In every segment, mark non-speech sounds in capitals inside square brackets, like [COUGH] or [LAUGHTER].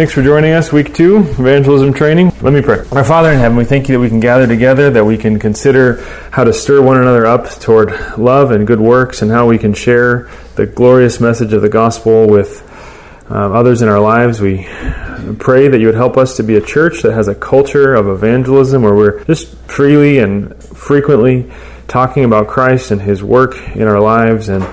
Thanks for joining us, week two, evangelism training. Let me pray. Our Father in heaven, we thank you that we can gather together, that we can consider how to stir one another up toward love and good works, and how we can share the glorious message of the gospel with um, others in our lives. We pray that you would help us to be a church that has a culture of evangelism where we're just freely and frequently talking about Christ and his work in our lives and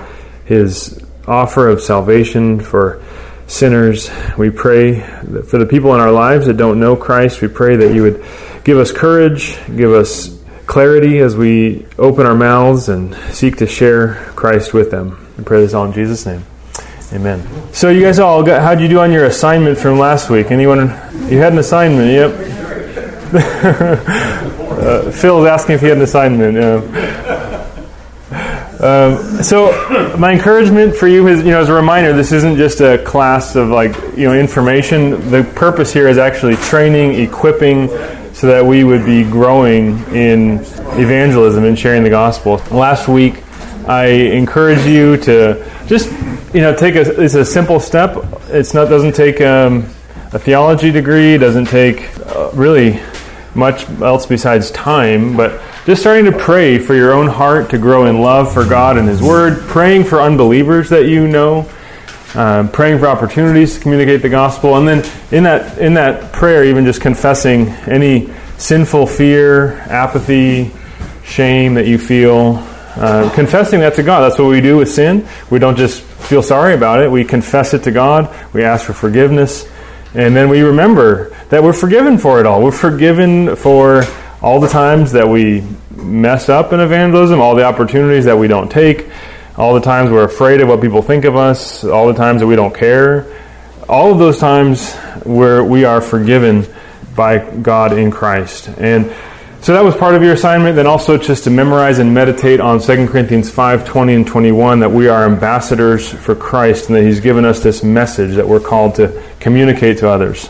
his offer of salvation for sinners. We pray for the people in our lives that don't know Christ. We pray that you would give us courage, give us clarity as we open our mouths and seek to share Christ with them. We pray this all in Jesus' name. Amen. So you guys all got, how'd you do on your assignment from last week? Anyone? You had an assignment, yep. [LAUGHS] uh, Phil's asking if he had an assignment. Yeah. Um, so my encouragement for you is, you know, as a reminder, this isn't just a class of like, you know, information. The purpose here is actually training, equipping, so that we would be growing in evangelism and sharing the gospel. Last week, I encourage you to just, you know, take a. It's a simple step. It's not doesn't take um, a theology degree. Doesn't take uh, really much else besides time, but just starting to pray for your own heart to grow in love for God and His Word, praying for unbelievers that you know, uh, praying for opportunities to communicate the gospel, and then in that in that prayer, even just confessing any sinful fear, apathy, shame that you feel, uh, confessing that to God. That's what we do with sin. We don't just feel sorry about it. We confess it to God. We ask for forgiveness, and then we remember that we're forgiven for it all. We're forgiven for all the times that we mess up in evangelism, all the opportunities that we don't take, all the times we're afraid of what people think of us, all the times that we don't care, all of those times where we are forgiven by God in Christ. And so that was part of your assignment. Then also just to memorize and meditate on 2 Corinthians 5 20 and 21 that we are ambassadors for Christ and that He's given us this message that we're called to communicate to others.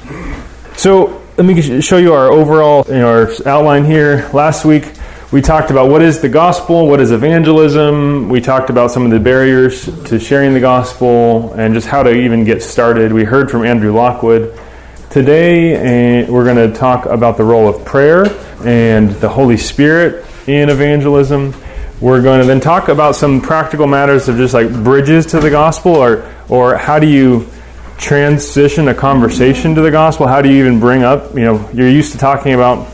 So let me show you our overall you know, our outline here. Last week we talked about what is the gospel, what is evangelism. We talked about some of the barriers to sharing the gospel and just how to even get started. We heard from Andrew Lockwood. Today uh, we're going to talk about the role of prayer and the Holy Spirit in evangelism. We're going to then talk about some practical matters of just like bridges to the gospel or or how do you transition a conversation to the gospel? How do you even bring up, you know, you're used to talking about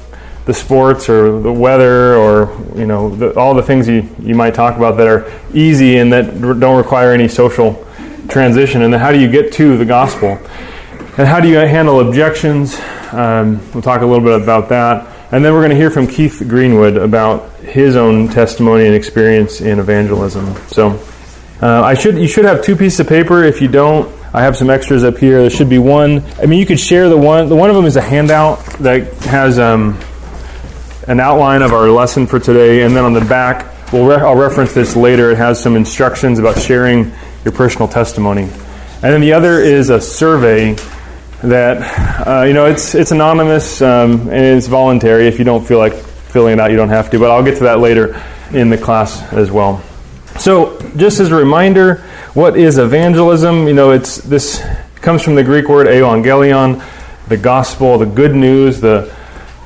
the sports or the weather or, you know, the, all the things you, you might talk about that are easy and that don't require any social transition. And then how do you get to the gospel? And how do you handle objections? Um, we'll talk a little bit about that. And then we're going to hear from Keith Greenwood about his own testimony and experience in evangelism. So uh, I should you should have two pieces of paper. If you don't, I have some extras up here. There should be one. I mean, you could share the one. The one of them is a handout that has um, an outline of our lesson for today, and then on the back, we'll re- I'll reference this later. It has some instructions about sharing your personal testimony, and then the other is a survey that uh, you know it's it's anonymous um, and it's voluntary. If you don't feel like filling it out, you don't have to. But I'll get to that later in the class as well. So, just as a reminder, what is evangelism? You know, it's this comes from the Greek word evangelion, the gospel, the good news. The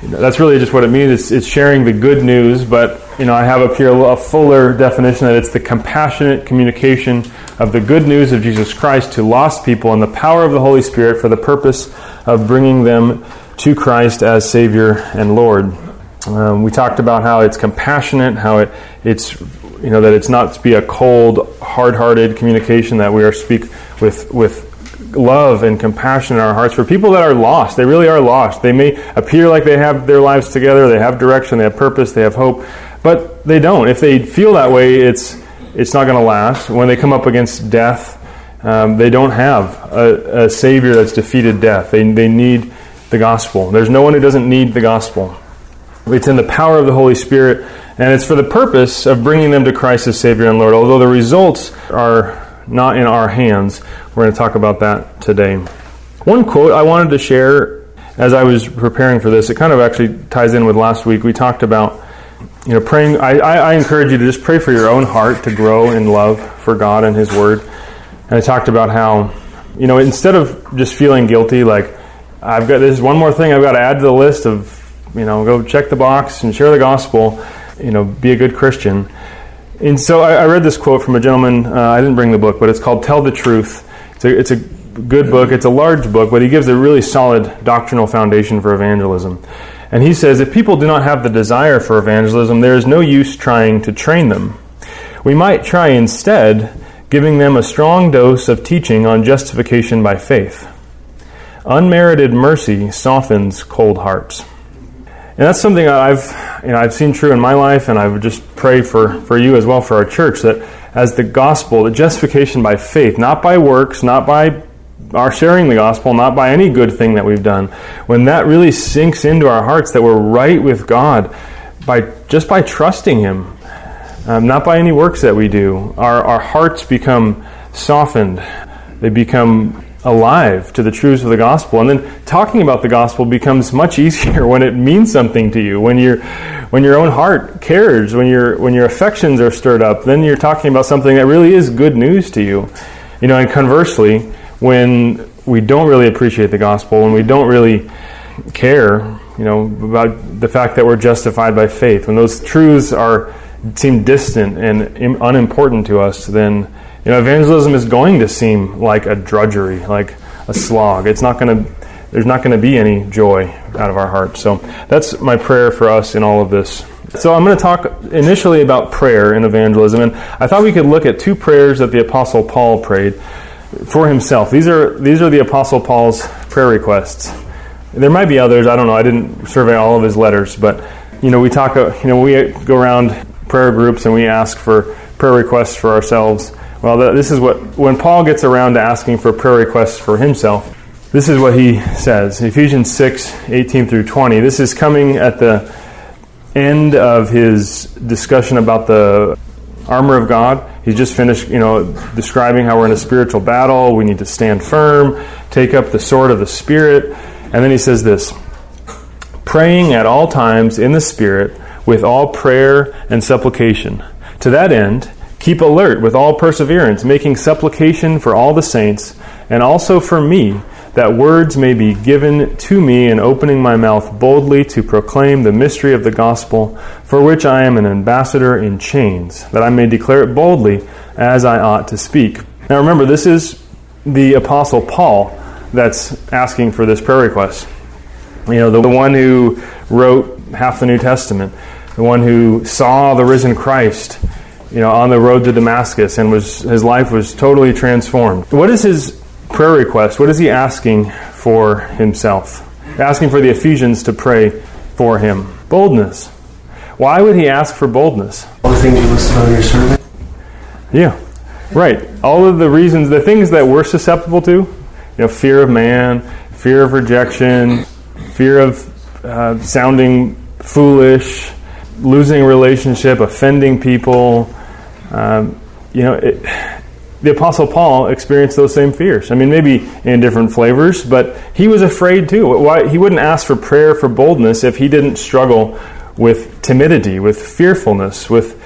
you know, that's really just what it means. It's, it's sharing the good news. But you know, I have up here a fuller definition that it's the compassionate communication of the good news of Jesus Christ to lost people and the power of the Holy Spirit for the purpose of bringing them to Christ as Savior and Lord. Um, we talked about how it's compassionate, how it it's you know that it's not to be a cold, hard-hearted communication that we are speak with with love and compassion in our hearts for people that are lost. They really are lost. They may appear like they have their lives together, they have direction, they have purpose, they have hope, but they don't. If they feel that way, it's it's not going to last. When they come up against death, um, they don't have a, a savior that's defeated death. They they need the gospel. There's no one who doesn't need the gospel. It's in the power of the Holy Spirit and it's for the purpose of bringing them to Christ as Savior and Lord. Although the results are not in our hands, we're going to talk about that today. One quote I wanted to share as I was preparing for this, it kind of actually ties in with last week. We talked about, you know, praying. I, I, I encourage you to just pray for your own heart to grow in love for God and His Word. And I talked about how, you know, instead of just feeling guilty, like, I've got this is one more thing I've got to add to the list of, you know, go check the box and share the gospel, you know, be a good Christian. And so I, I read this quote from a gentleman. Uh, I didn't bring the book, but it's called "Tell the Truth." It's a, it's a good book. It's a large book, but he gives a really solid doctrinal foundation for evangelism. And he says if people do not have the desire for evangelism, there is no use trying to train them. We might try instead giving them a strong dose of teaching on justification by faith. Unmerited mercy softens cold hearts. And that's something I've, you know, I've seen true in my life, and I would just pray for, for you as well for our church that as the gospel, the justification by faith, not by works, not by our sharing the gospel, not by any good thing that we've done, when that really sinks into our hearts that we're right with God by just by trusting Him, um, not by any works that we do, our, our hearts become softened. They become alive to the truths of the gospel. And then talking about the gospel becomes much [LAUGHS] easier when it means something to you, when, you when your own heart cares, when, your when your affections are stirred up, then you're talking about something that really is good news to you. You know, and conversely, when we don't really appreciate the gospel, when we don't really care, you know, about the fact that we're justified by faith, when those truths are seem distant and unimportant to us, then you know, evangelism is going to seem like a drudgery, like a slog. It's not going to, there's not going to be any joy out of our hearts. So that's my prayer for us in all of this. So I'm going to talk initially about prayer in evangelism, and I thought we could look at two prayers that the Apostle Paul prayed for himself. These are these are the Apostle Paul's prayer requests. There might be others. I don't know. I didn't survey all of his letters, but you know, we talk. You know, we go around prayer groups and we ask for prayer requests for ourselves. Well, this is what, when Paul gets around to asking for prayer requests for himself, this is what he says Ephesians 6 18 through 20. This is coming at the end of his discussion about the armor of God. He's just finished, you know, describing how we're in a spiritual battle. We need to stand firm, take up the sword of the Spirit. And then he says this praying at all times in the Spirit with all prayer and supplication. To that end, Keep alert with all perseverance, making supplication for all the saints, and also for me, that words may be given to me in opening my mouth boldly to proclaim the mystery of the gospel, for which I am an ambassador in chains, that I may declare it boldly as I ought to speak. Now remember, this is the Apostle Paul that's asking for this prayer request. You know, the one who wrote half the New Testament, the one who saw the risen Christ you know, on the road to Damascus and was his life was totally transformed. What is his prayer request? What is he asking for himself? Asking for the Ephesians to pray for him. Boldness. Why would he ask for boldness? All the things you listed on your survey? Yeah. Right. All of the reasons, the things that we're susceptible to, you know, fear of man, fear of rejection, fear of uh, sounding foolish, losing a relationship, offending people, um, you know, it, the Apostle Paul experienced those same fears. I mean, maybe in different flavors, but he was afraid too. Why, he wouldn't ask for prayer for boldness if he didn't struggle with timidity, with fearfulness, with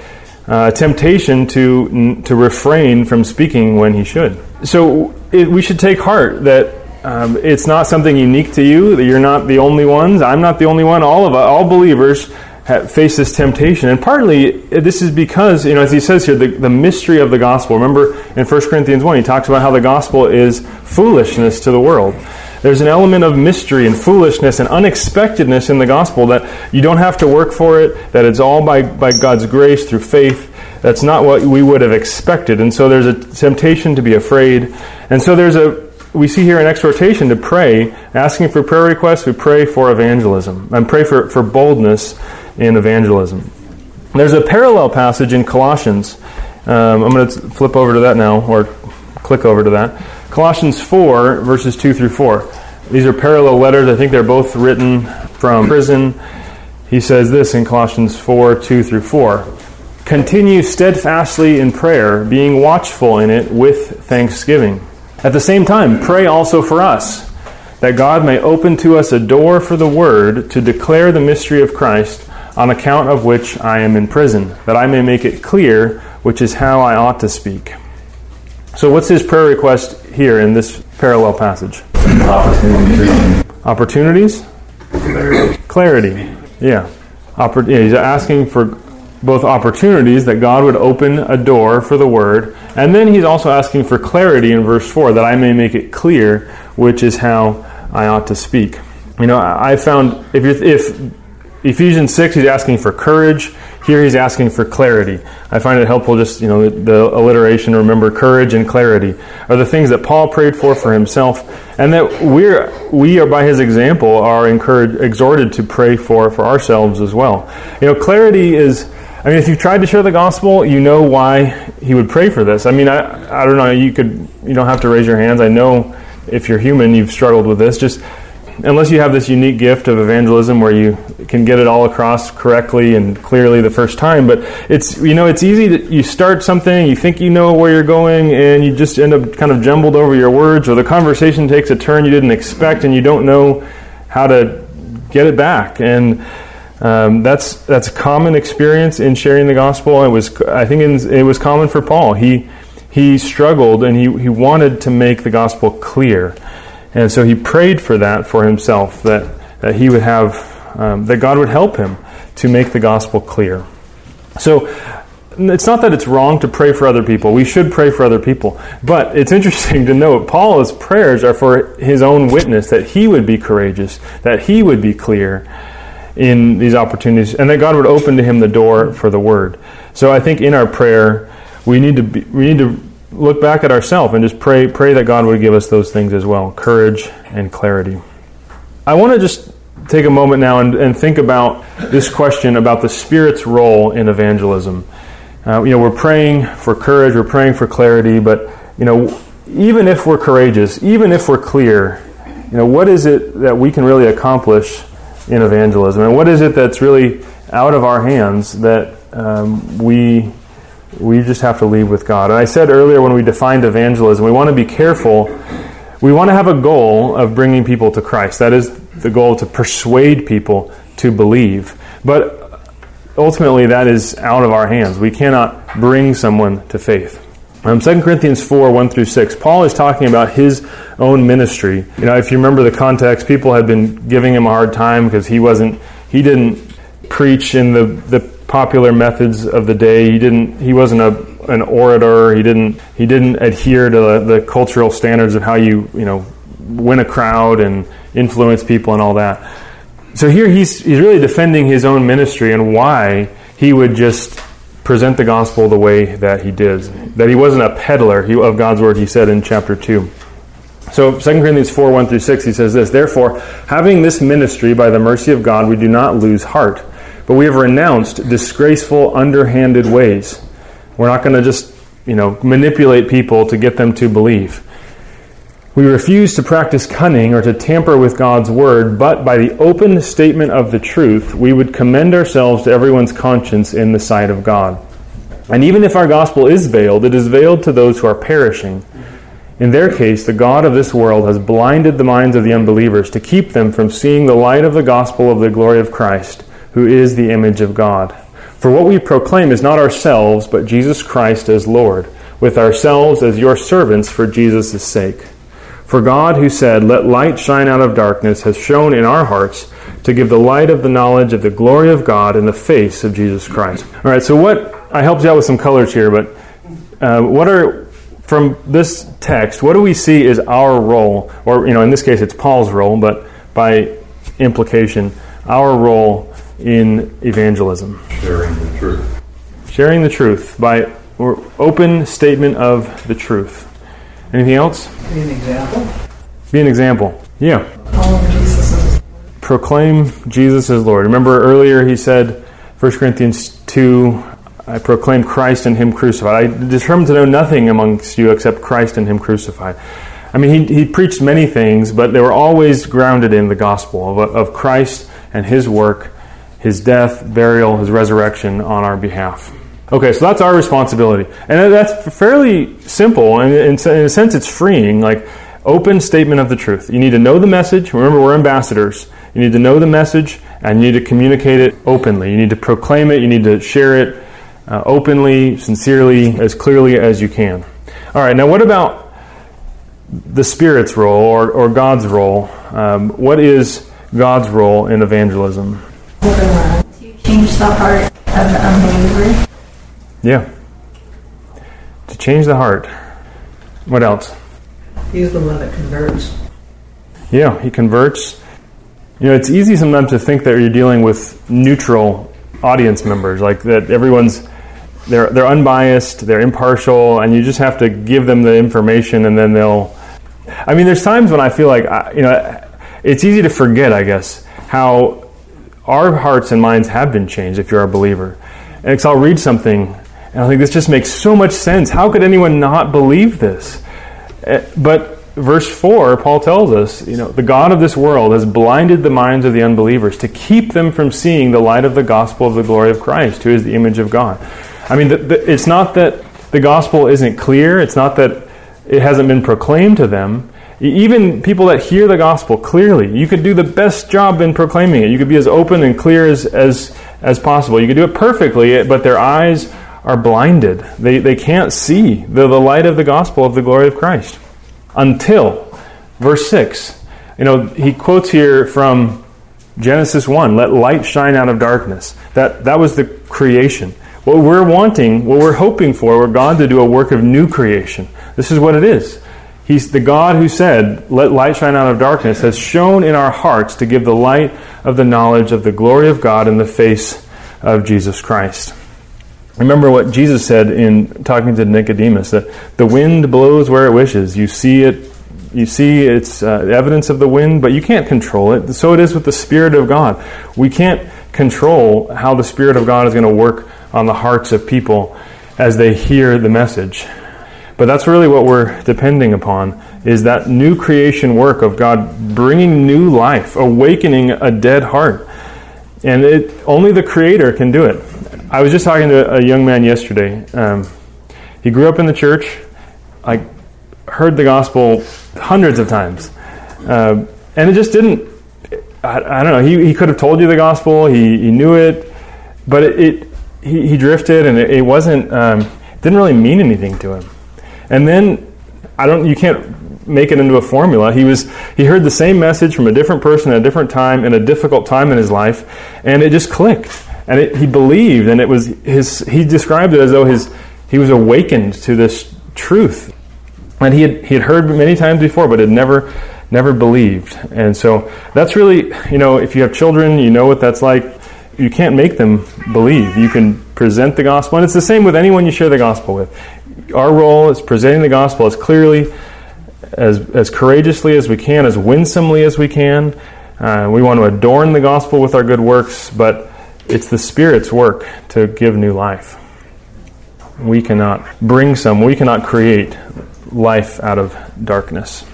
uh, temptation to to refrain from speaking when he should. So it, we should take heart that um, it's not something unique to you. That you're not the only ones. I'm not the only one. All of us, all believers face this temptation. And partly uh, this is because, you know, as he says here, the, the mystery of the gospel. Remember in 1 Corinthians 1, he talks about how the gospel is foolishness to the world. There's an element of mystery and foolishness and unexpectedness in the gospel that you don't have to work for it, that it's all by, by God's grace through faith. That's not what we would have expected. And so there's a temptation to be afraid. And so there's a we see here an exhortation to pray, asking for prayer requests, we pray for evangelism and pray for, for boldness in evangelism. There's a parallel passage in Colossians. Um, I'm going to flip over to that now, or click over to that. Colossians 4, verses 2 through 4. These are parallel letters. I think they're both written from prison. He says this in Colossians 4, 2 through 4. Continue steadfastly in prayer, being watchful in it with thanksgiving. At the same time, pray also for us, that God may open to us a door for the word to declare the mystery of Christ on account of which I am in prison, that I may make it clear which is how I ought to speak. So, what's his prayer request here in this parallel passage? Opportunity Opportunities? Clarity. Clarity. Yeah. Oppor- yeah. He's asking for both opportunities that God would open a door for the word, and then he's also asking for clarity in verse 4 that I may make it clear which is how I ought to speak. You know, I found if, you if Ephesians 6, he's asking for courage. Here he's asking for clarity. I find it helpful just, you know, the, alliteration, remember courage and clarity are the things that Paul prayed for for himself and that we're, we are by his example are encouraged, exhorted to pray for for ourselves as well. You know, clarity is, I mean, if you've tried to share the gospel, you know why he would pray for this. I mean, I, I don't know, you could, you don't have to raise your hands. I know if you're human, you've struggled with this. Just unless you have this unique gift of evangelism where you can get it all across correctly and clearly the first time but it's you know it's easy that you start something you think you know where you're going and you just end up kind of jumbled over your words or the conversation takes a turn you didn't expect and you don't know how to get it back. And um, that's that's a common experience in sharing the gospel. It was i think it was common for paul. He he struggled and he, he wanted to make the gospel clear and so he prayed for that for himself, that, that he would have, um, that God would help him to make the gospel clear. So it's not that it's wrong to pray for other people. We should pray for other people. But it's interesting to note Paul's prayers are for his own witness, that he would be courageous, that he would be clear in these opportunities, and that God would open to him the door for the word. So I think in our prayer, we need to be, we need to look back at ourselves and just pray pray that God would give us those things as well courage and clarity. I want to just take a moment now and, and think about this question about the Spirit's role in evangelism. Uh, you know, we're praying for courage, we're praying for clarity, but you know, even if we're courageous, even if we're clear, you know, what is it that we can really accomplish in evangelism, and what is it that's really out of our hands that um, we we just have to leave with God. And I said earlier when we defined evangelism, we want to be careful. We want to have a goal of bringing people to Christ. That is the goal to persuade people to believe. But ultimately, that is out of our hands. We cannot bring someone to faith. Um, 2 Corinthians 4 1 through 6, Paul is talking about his own ministry. You know, if you remember the context, people had been giving him a hard time because he wasn't, he didn't preach in the, the popular methods of the day. He didn't. He wasn't a an orator. He didn't. He didn't adhere to the, the cultural standards of how you you know win a crowd and influence people and all that. So here he's he's really defending his own ministry and why he would just present the gospel the way that he did. That he wasn't a peddler of God's word. He said in chapter two. So 2 Corinthians 4 1 through 6, he says this Therefore, having this ministry by the mercy of God, we do not lose heart but we have renounced disgraceful, underhanded ways. We're not going to just, you know, manipulate people to get them to believe. We refuse to practice cunning or to tamper with God's word, but by the open statement of the truth, we would commend ourselves to everyone's conscience in the sight of God. And even if our gospel is veiled, it is veiled to those who are perishing. In their case, the God of this world has blinded the minds of the unbelievers to keep them from seeing the light of the gospel of the glory of Christ who is the image of God. For what we proclaim is not ourselves, but Jesus Christ as Lord, with ourselves as your servants for Jesus' sake. For God, who said, Let light shine out of darkness, has shone in our hearts to give the light of the knowledge of the glory of God in the face of Jesus Christ. All right, so what, I helped you out with some colors here, but uh, what are, from this text, what do we see is our role, or, you know, in this case it's Paul's role, but by implication, our role in evangelism. Sharing the truth. Sharing the truth by or open statement of the truth. Anything else? Be an example. Be an example. Yeah. Jesus Proclaim Jesus as Lord. Remember earlier he said, 1 Corinthians 2, I proclaim Christ and Him crucified. I determined to know nothing amongst you except Christ and Him crucified. I mean, he, he preached many things, but they were always grounded in the gospel of, of Christ and His work his death, burial, his resurrection on our behalf. Okay, so that's our responsibility. And that's fairly simple, and in, a sense, it's freeing. Like, open statement of the truth. You need to know the message. Remember, we're ambassadors. You need to know the message, and you need to communicate it openly. You need to proclaim it. You need to share it uh, openly, sincerely, as clearly as you can. All right, now what about the Spirit's role or, or God's role. Um, what is God's role in evangelism? To change the heart of the unbeliever. Yeah. To change the heart. What else? He's the one that converts. Yeah, he converts. You know, it's easy sometimes to think that you're dealing with neutral audience members, like that everyone's they're they're unbiased, they're impartial, and you just have to give them the information, and then they'll. I mean, there's times when I feel like I, you know, it's easy to forget, I guess, how our hearts and minds have been changed if you're a believer. And I'll read something, and I think this just makes so much sense. How could anyone not believe this? Eh, But verse 4, Paul tells us, you know, the God of this world has blinded the minds of the unbelievers to keep them from seeing the light of the gospel of the glory of Christ, who is the image of God. I mean, the, the, it's not that the gospel isn't clear, it's not that it hasn't been proclaimed to them. Even people that hear the gospel clearly, you could do the best job in proclaiming it. You could be as open and clear as, as, as possible. You could do it perfectly, eh, but their eyes are blinded. They, they can't see the, the light of the gospel of the glory of Christ until verse 6 you know he quotes here from genesis 1 let light shine out of darkness that that was the creation what we're wanting what we're hoping for we're god to do a work of new creation this is what it is he's the god who said let light shine out of darkness has shone in our hearts to give the light of the knowledge of the glory of god in the face of jesus christ Remember what Jesus said in talking to Nicodemus that the wind blows where it wishes. You see it, you see its uh, evidence of the wind, but you can't control it. So it is with the Spirit of God. We can't control how the Spirit of God is going to work on the hearts of people as they hear the message. But that's really what we're depending upon is that new creation work of God bringing new life, awakening a dead heart. And it, only the Creator can do it. I was just talking to a young man yesterday. Um, he grew up in the church. I heard the gospel hundreds of times, uh, and it just didn't. I, I, don't know. He, he could have told you the gospel. He, he knew it, but it, it he, he drifted, and it, it wasn't. Um, didn't really mean anything to him. And then I don't. You can't make it into a formula. He was he heard the same message from a different person at a different time in a difficult time in his life, and it just clicked and it, he believed, and it was his. He described it as though his he was awakened to this truth, and he had he had heard many times before, but had never never believed. And so that's really you know if you have children, you know what that's like. You can't make them believe. You can present the gospel, and it's the same with anyone you share the gospel with. Our role is presenting the gospel as clearly, as as courageously as we can, as winsomely as we can. Uh, we want to adorn the gospel with our good works, but it's the Spirit's work to give new life. We cannot bring some, we cannot create life out of darkness.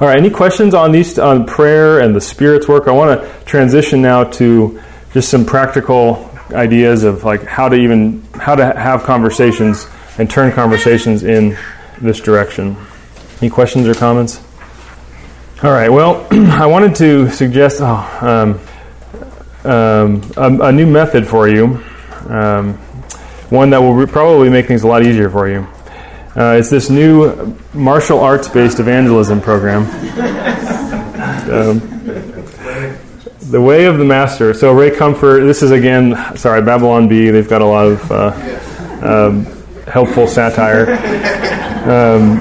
All right, any questions on these on prayer and the Spirit's work? I want to transition now to just some practical ideas of like how to even how to have conversations and turn conversations in this direction. Any questions or comments? All right. Well, [CLEARS THROAT] I wanted to suggest. Oh, um, um, a, a, new method for you, um, one that will re- probably make things a lot easier for you. Uh, it's this new martial arts based evangelism program. [LAUGHS] Um, the Way of the Master. So, Ray Comfort, this is again, sorry, Babylon Bee, they've got a lot of uh, um, helpful satire. Um,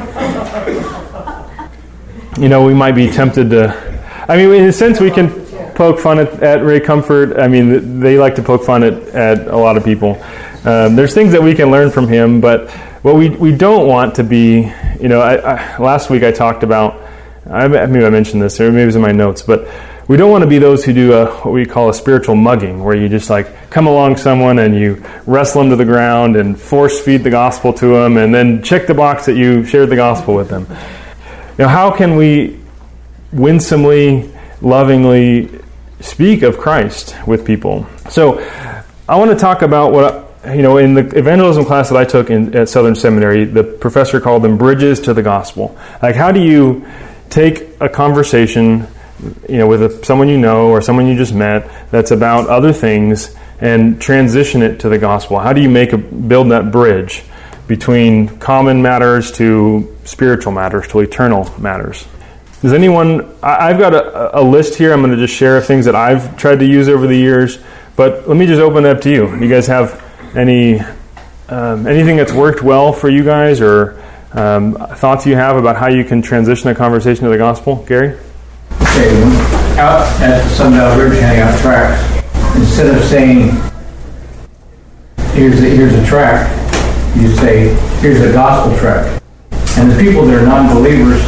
you know, we might be tempted to, I mean, in a sense, we can poke fun at, at, Ray Comfort. I mean, they like to poke fun at, at a lot of people. Um, there's things that we can learn from him, but what we, we don't want to be, you know, I, I, last week I talked about, I, maybe I mentioned this, or maybe it was in my notes, but we don't want to be those who do a, what we call a spiritual mugging, where you just like come along someone and you wrestle them to the ground and force feed the gospel to them, and then check the box that you shared the gospel with them. Know, how can we winsomely, lovingly speak of Christ with people. So, I want to talk about what you know in the evangelism class that I took in, at Southern Seminary. The professor called them bridges to the gospel. Like, how do you take a conversation, you know, with a, someone you know or someone you just met that's about other things and transition it to the gospel? How do you make a build that bridge between common matters to spiritual matters to eternal matters. Does anyone? I, I've got a, a list here. I'm going to just share of things that I've tried to use over the years. But let me just open it up to you. You guys have any um, anything that's worked well for you guys, or um, thoughts you have about how you can transition a conversation to the gospel, Gary? Okay, out at the Sundial Ridge handing out tracts, instead of saying, here's a, here's a tract, you say, here's a gospel tract. And the people that are non-believers,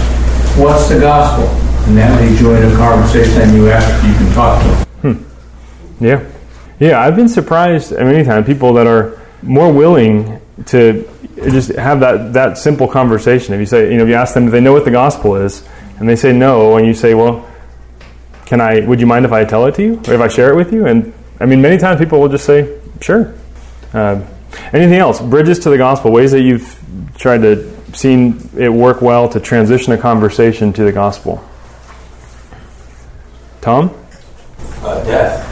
what's the gospel? And then they join a conversation and you ask if you can talk to them. Hmm. Yeah. Yeah, I've been surprised many times people that are more willing to just have that, that simple conversation. If you say, you know, if you ask them if they know what the gospel is, and they say no, and you say, well, can I, would you mind if I tell it to you? Or if I share it with you? And I mean, many times people will just say, sure. Uh, anything else? Bridges to the gospel, ways that you've tried to seen it work well to transition a conversation to the gospel. Tom? Uh, death.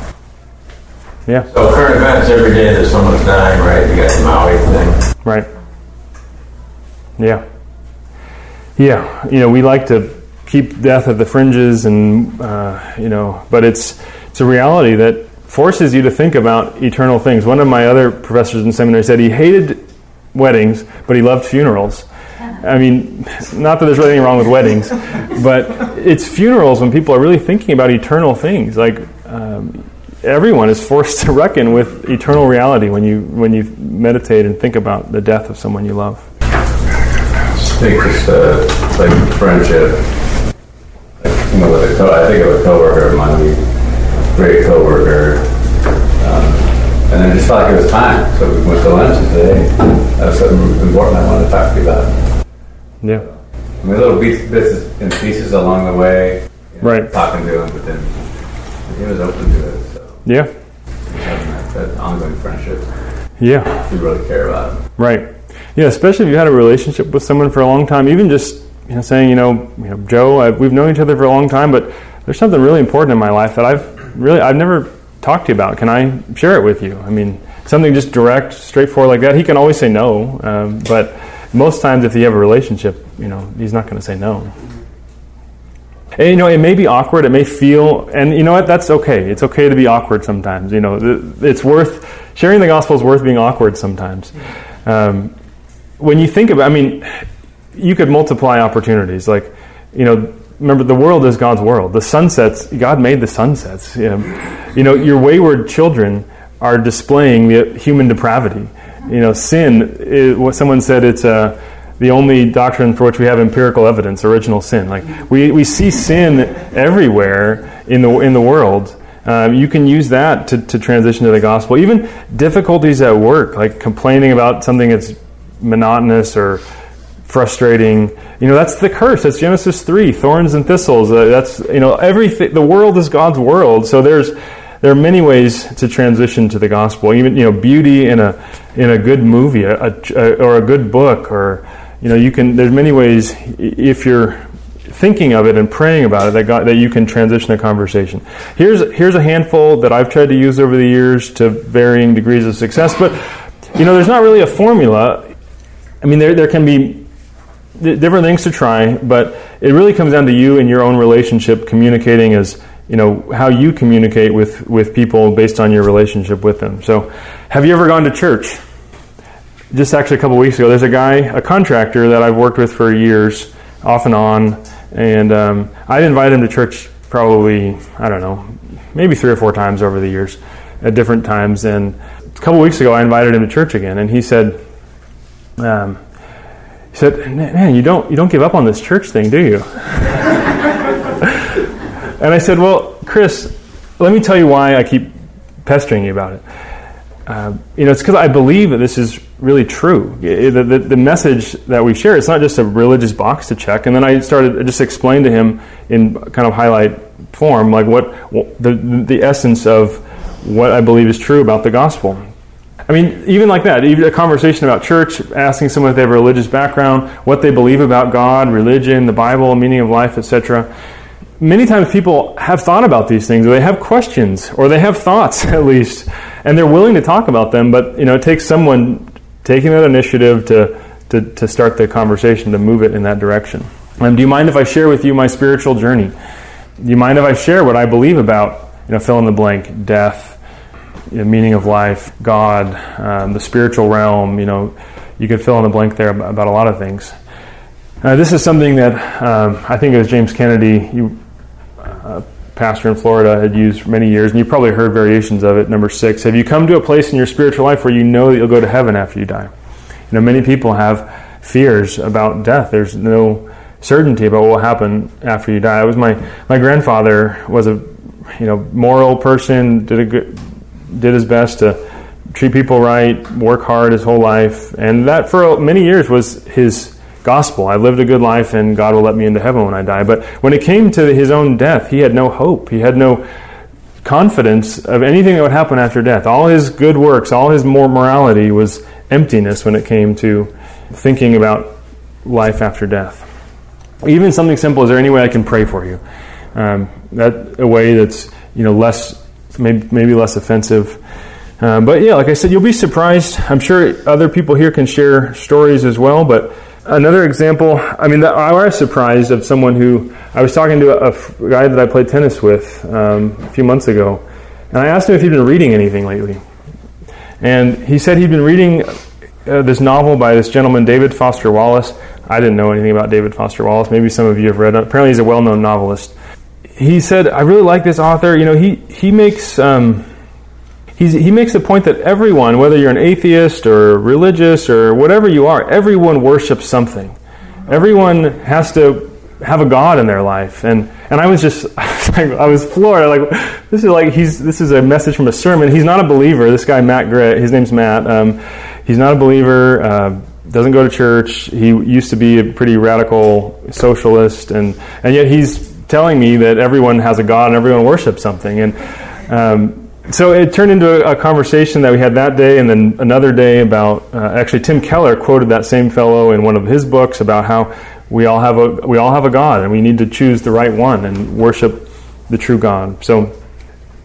Yeah, So current events, every day that someone's dying, right? You got the Maui thing. right. Yeah. Yeah, you know, we like to keep death at the fringes and, uh, you know, but it's, it's a reality that forces you to think about eternal things. One of my other professors in seminary said he hated weddings, but he loved funerals. I mean, not that there's really anything wrong with weddings, but it's funerals when people are really thinking about eternal things. Like um, everyone is forced to reckon with eternal reality when you when you meditate and think about the death of someone you love. I think just uh, like friendship. You know, with a co- I think of a coworker of mine, we- great coworker, um, and then just felt like it was time. So we went to lunch and said, "Hey, that's something important I want to talk to you about." Yeah, I mean, little bits, bits and pieces along the way, you know, Right. Talking to him, but then he was open to it. So yeah, that, that ongoing friendship, yeah. you really care about him. Right. Yeah, especially if you had a relationship with someone for a long time, even just you know saying, you know, you know, Joe, i we've known each other for a long time, but there's something really important in my life that I've really I've never talked to you about. Can I share it with you? I mean, something just direct, straightforward like that. He can always say no, um, but most times if you have a relationship, you know, he's not going to say no. And, you know, it may be awkward. It may feel, and you know what? That's okay. It's okay to be awkward sometimes. You know, it's worth sharing the gospel is worth being awkward sometimes. Um, when you think about, I mean, you could multiply opportunities. Like, you know, remember the world is God's world. The sunsets, God made the sunsets. You know, you know your wayward children are displaying the human depravity. You know, sin. Is, what someone said, it's a the only doctrine for which we have empirical evidence, original sin. Like we, we see sin everywhere in the in the world. Um, you can use that to, to transition to the gospel. Even difficulties at work, like complaining about something that's monotonous or frustrating. You know, that's the curse. That's Genesis three, thorns and thistles. Uh, that's you know everything. The world is God's world. So there's there are many ways to transition to the gospel. Even you know, beauty in a in a good movie, a, a, or a good book, or you know, you can. There's many ways if you're thinking of it and praying about it that God, that you can transition a conversation. Here's here's a handful that I've tried to use over the years to varying degrees of success, but you know, there's not really a formula. I mean, there there can be different things to try, but it really comes down to you and your own relationship communicating as you know how you communicate with with people based on your relationship with them. So, have you ever gone to church? Just actually a couple weeks ago, there's a guy, a contractor that I've worked with for years, off and on, and um, I'd invited him to church probably I don't know, maybe three or four times over the years, at different times. And a couple weeks ago, I invited him to church again, and he said. Um, he said, "Man, you don't you don't give up on this church thing, do you?" [LAUGHS] and I said, "Well, Chris, let me tell you why I keep pestering you about it. Uh, you know, it's because I believe that this is really true. The, the, the, message that we share, it's not just a religious box to check. And then I started I just explain to him in kind of highlight form, like what the the essence of what I believe is true about the gospel. I mean, even like that, even a conversation about church, asking someone if they have a religious background, what they believe about God, religion, the Bible, meaning of life, etc. Many times people have thought about these things, or they have questions, or they have thoughts [LAUGHS] at least, and they're willing to talk about them. But you know, it takes someone taking that initiative to, to, to start the conversation, to move it in that direction. Um, do you mind if I share with you my spiritual journey? Do you mind if I share what I believe about, you know, fill in the blank, death, you know, meaning of life, God, um, the spiritual realm, you know, you could fill in the blank there about, a lot of things. Uh, this is something that um, I think it was James Kennedy, you, uh, pastor in Florida, had used for many years, and you probably heard variations of it. Number six, have you come to a place in your spiritual life where you know that you'll go to heaven after you die? You know, many people have fears about death. There's no certainty about what will happen after you die. It was my my grandfather was a you know moral person, did a good, did his best to treat people right, work hard his whole life, and that for many years was his gospel. I lived a good life, and God will let me into heaven when I die. But when it came to his own death, he had no hope. He had no confidence of anything that would happen after death. All his good works, all his more morality was emptiness when it came to thinking about life after death. Even something simple, is there any way I can pray for you? Um, that a way that's you know less maybe, maybe less offensive. Uh, but yeah, like I said, you'll be surprised. I'm sure other people here can share stories as well. But another example, I mean, I was surprised of someone who I was talking to a, a guy that I played tennis with um, a few months ago, and I asked him if he'd been reading anything lately, and he said he'd been reading uh, this novel by this gentleman, David Foster Wallace. I didn't know anything about David Foster Wallace. Maybe some of you have read. Apparently, he's a well known novelist. He said, I really like this author. You know, he, he makes. Um, he makes the point that everyone, whether you're an atheist or religious or whatever you are, everyone worships something. Everyone has to have a God in their life. And, and I was just, [LAUGHS] I was floored. Like, this is like, he's, this is a message from a sermon. He's not a believer. This guy, Matt Gray, his name's Matt. Um, he's not a believer. Uh, doesn't go to church. He used to be a pretty radical socialist, and, and yet he's telling me that everyone has a God and everyone worships something. And um, so it turned into a, a, conversation that we had that day, and then another day about uh, actually Tim Keller quoted that same fellow in one of his books about how we all have a we all have a God, and we need to choose the right one and worship the true God. So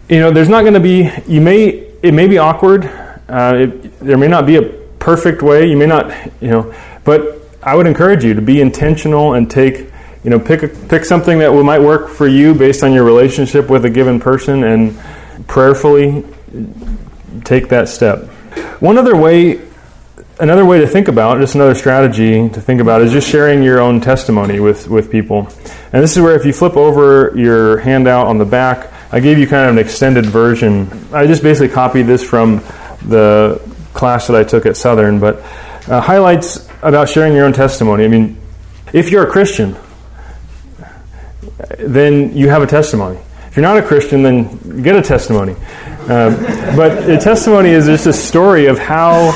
you know, there's not going to be you may it may be awkward. Uh, it, there may not be a perfect way. You may not, you know, but I would encourage you to be intentional and take, you know, pick a, pick something that might work for you based on your relationship with a given person and prayerfully take that step. One other way another way to think about just another strategy to think about is just sharing your own testimony with, with people and this is where if you flip over your handout on the back i gave you kind of an extended version i just basically copied this from the class that I took at Southern, but uh, highlights about sharing your own testimony. I mean, if you're a Christian, then you have a testimony. If you're not a Christian, then get a testimony. Uh, but a testimony is just a story of how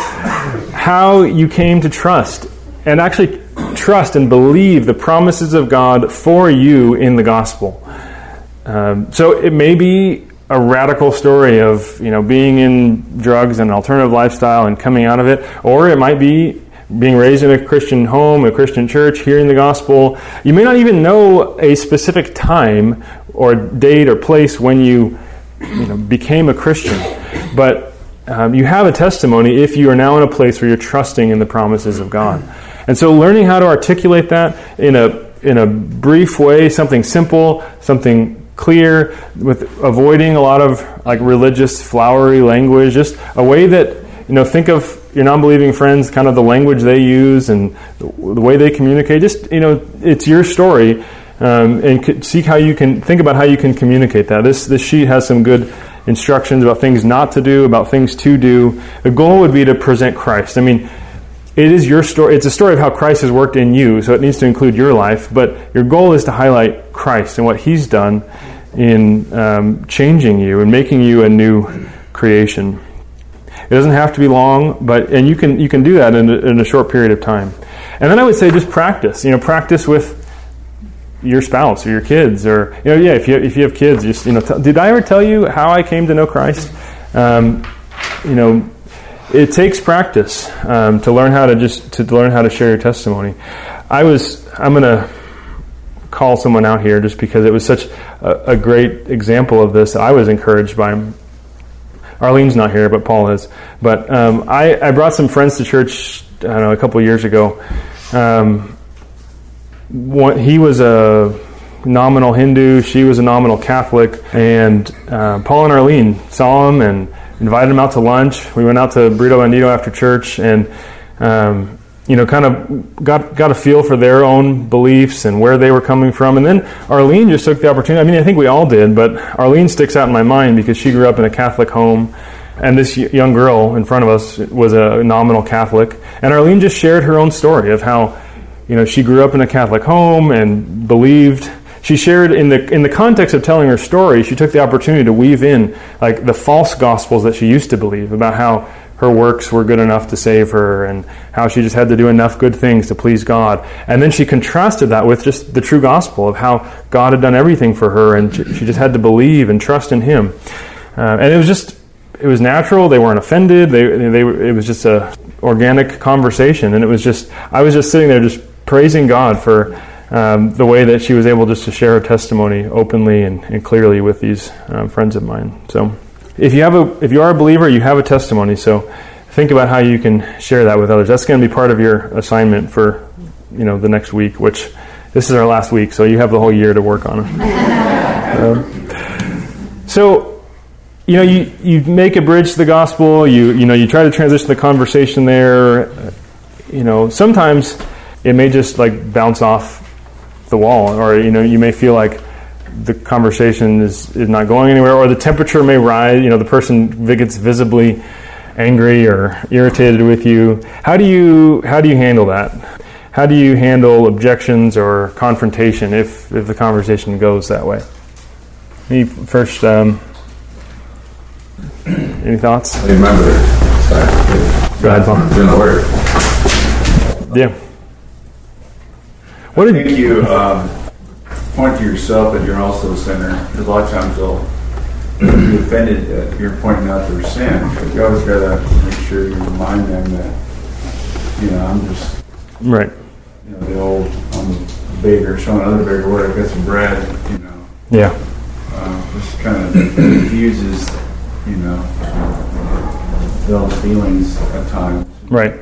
how you came to trust and actually trust and believe the promises of God for you in the gospel. Um, so it may be a radical story of you know being in drugs and an alternative lifestyle and coming out of it, or it might be being raised in a Christian home, a Christian church, hearing the gospel. You may not even know a specific time or date or place when you, you know, became a Christian, but um, you have a testimony if you are now in a place where you're trusting in the promises of God. And so, learning how to articulate that in a in a brief way, something simple, something clear, with avoiding a lot of like religious flowery language, just a way that you know think of your non-believing friends, kind of the language they use and the way they communicate. Just you know, it's your story, um, and seek how you can think about how you can communicate that. This this sheet has some good instructions about things not to do, about things to do. The goal would be to present Christ. I mean, it is your story. It's a story of how Christ has worked in you, so it needs to include your life. But your goal is to highlight Christ and what He's done in um, changing you and making you a new creation. It doesn't have to be long, but and you can you can do that in a, in a short period of time. And then I would say just practice. You know, practice with your spouse or your kids, or you know, yeah, if you if you have kids, just you know, t- did I ever tell you how I came to know Christ? Um, you know, it takes practice um, to learn how to just to learn how to share your testimony. I was I'm gonna call someone out here just because it was such a, a great example of this. I was encouraged by Arlene's not here, but Paul is. But um, I, I brought some friends to church. I don't know a couple years ago. Um, one, he was a nominal Hindu. She was a nominal Catholic. And uh, Paul and Arlene saw him and invited him out to lunch. We went out to Burrito Bandito after church and, um, you know, kind of got, got a feel for their own beliefs and where they were coming from. And then Arlene just took the opportunity. I mean, I think we all did, but Arlene sticks out in my mind because she grew up in a Catholic home. And this young girl in front of us was a nominal Catholic. And Arlene just shared her own story of how, you know, she grew up in a Catholic home and believed she shared in the in the context of telling her story she took the opportunity to weave in like the false gospels that she used to believe about how her works were good enough to save her and how she just had to do enough good things to please God. And then she contrasted that with just the true gospel of how God had done everything for her and she just had to believe and trust in Him. Uh, and it was just, it was natural. They weren't offended. They, they, it was just a organic conversation. And it was just, I was just sitting there just praising God for um, the way that she was able just to share her testimony openly and, and clearly with these um, friends of mine. So, if you have a if you are a believer, you have a testimony. So, think about how you can share that with others. That's going to be part of your assignment for you know the next week, which this is our last week, so you have the whole year to work on it. [LAUGHS] um, so. You know, you, you make a bridge to the gospel. You you know, you try to transition the conversation there. You know, sometimes it may just like bounce off the wall, or you know, you may feel like the conversation is, is not going anywhere, or the temperature may rise. You know, the person gets visibly angry or irritated with you. How do you how do you handle that? How do you handle objections or confrontation if if the conversation goes that way? Any first. Um, any thoughts? I remember. Sorry. Go ahead, Paul. Doing the work. Yeah. What did think you um, point to yourself that you're also a sinner. Because a lot of times they'll be offended that you're pointing out their sin. But you always got to make sure you remind them that, you know, I'm just, right? you know, the old, I'm a beggar, showing another beggar where I got some bread, you know. Yeah. Uh, this kind of confuses, you know, those feelings at times. Right.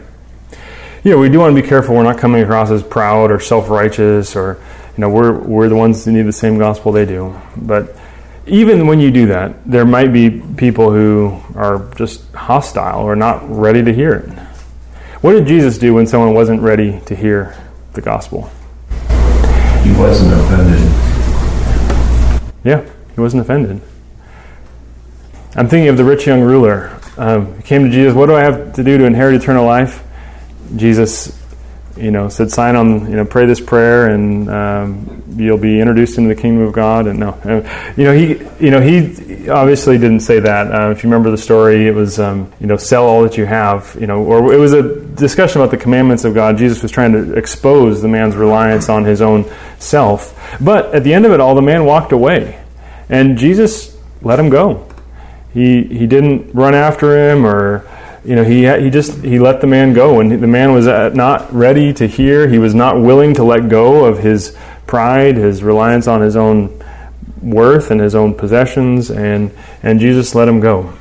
Yeah, we do want to be careful. We're not coming across as proud or self-righteous, or you know, we're we're the ones who need the same gospel they do. But even when you do that, there might be people who are just hostile or not ready to hear it. What did Jesus do when someone wasn't ready to hear the gospel? He wasn't offended. Yeah, he wasn't offended. I'm thinking of the rich young ruler. Um, he came to Jesus. What do I have to do to inherit eternal life? Jesus, you know, said, "Sign on, you know, pray this prayer, and um, you'll be introduced into the kingdom of God." And no, uh, you know, he, you know, he obviously didn't say that. Uh, if you remember the story, it was, um, you know, sell all that you have, you know, or it was a discussion about the commandments of God. Jesus was trying to expose the man's reliance on his own self, but at the end of it all, the man walked away, and Jesus let him go. He he didn't run after him or you know he he just he let the man go and the man was uh, not ready to hear. He was not willing to let go of his pride his reliance on his own worth and his own possessions and and Jesus let him go.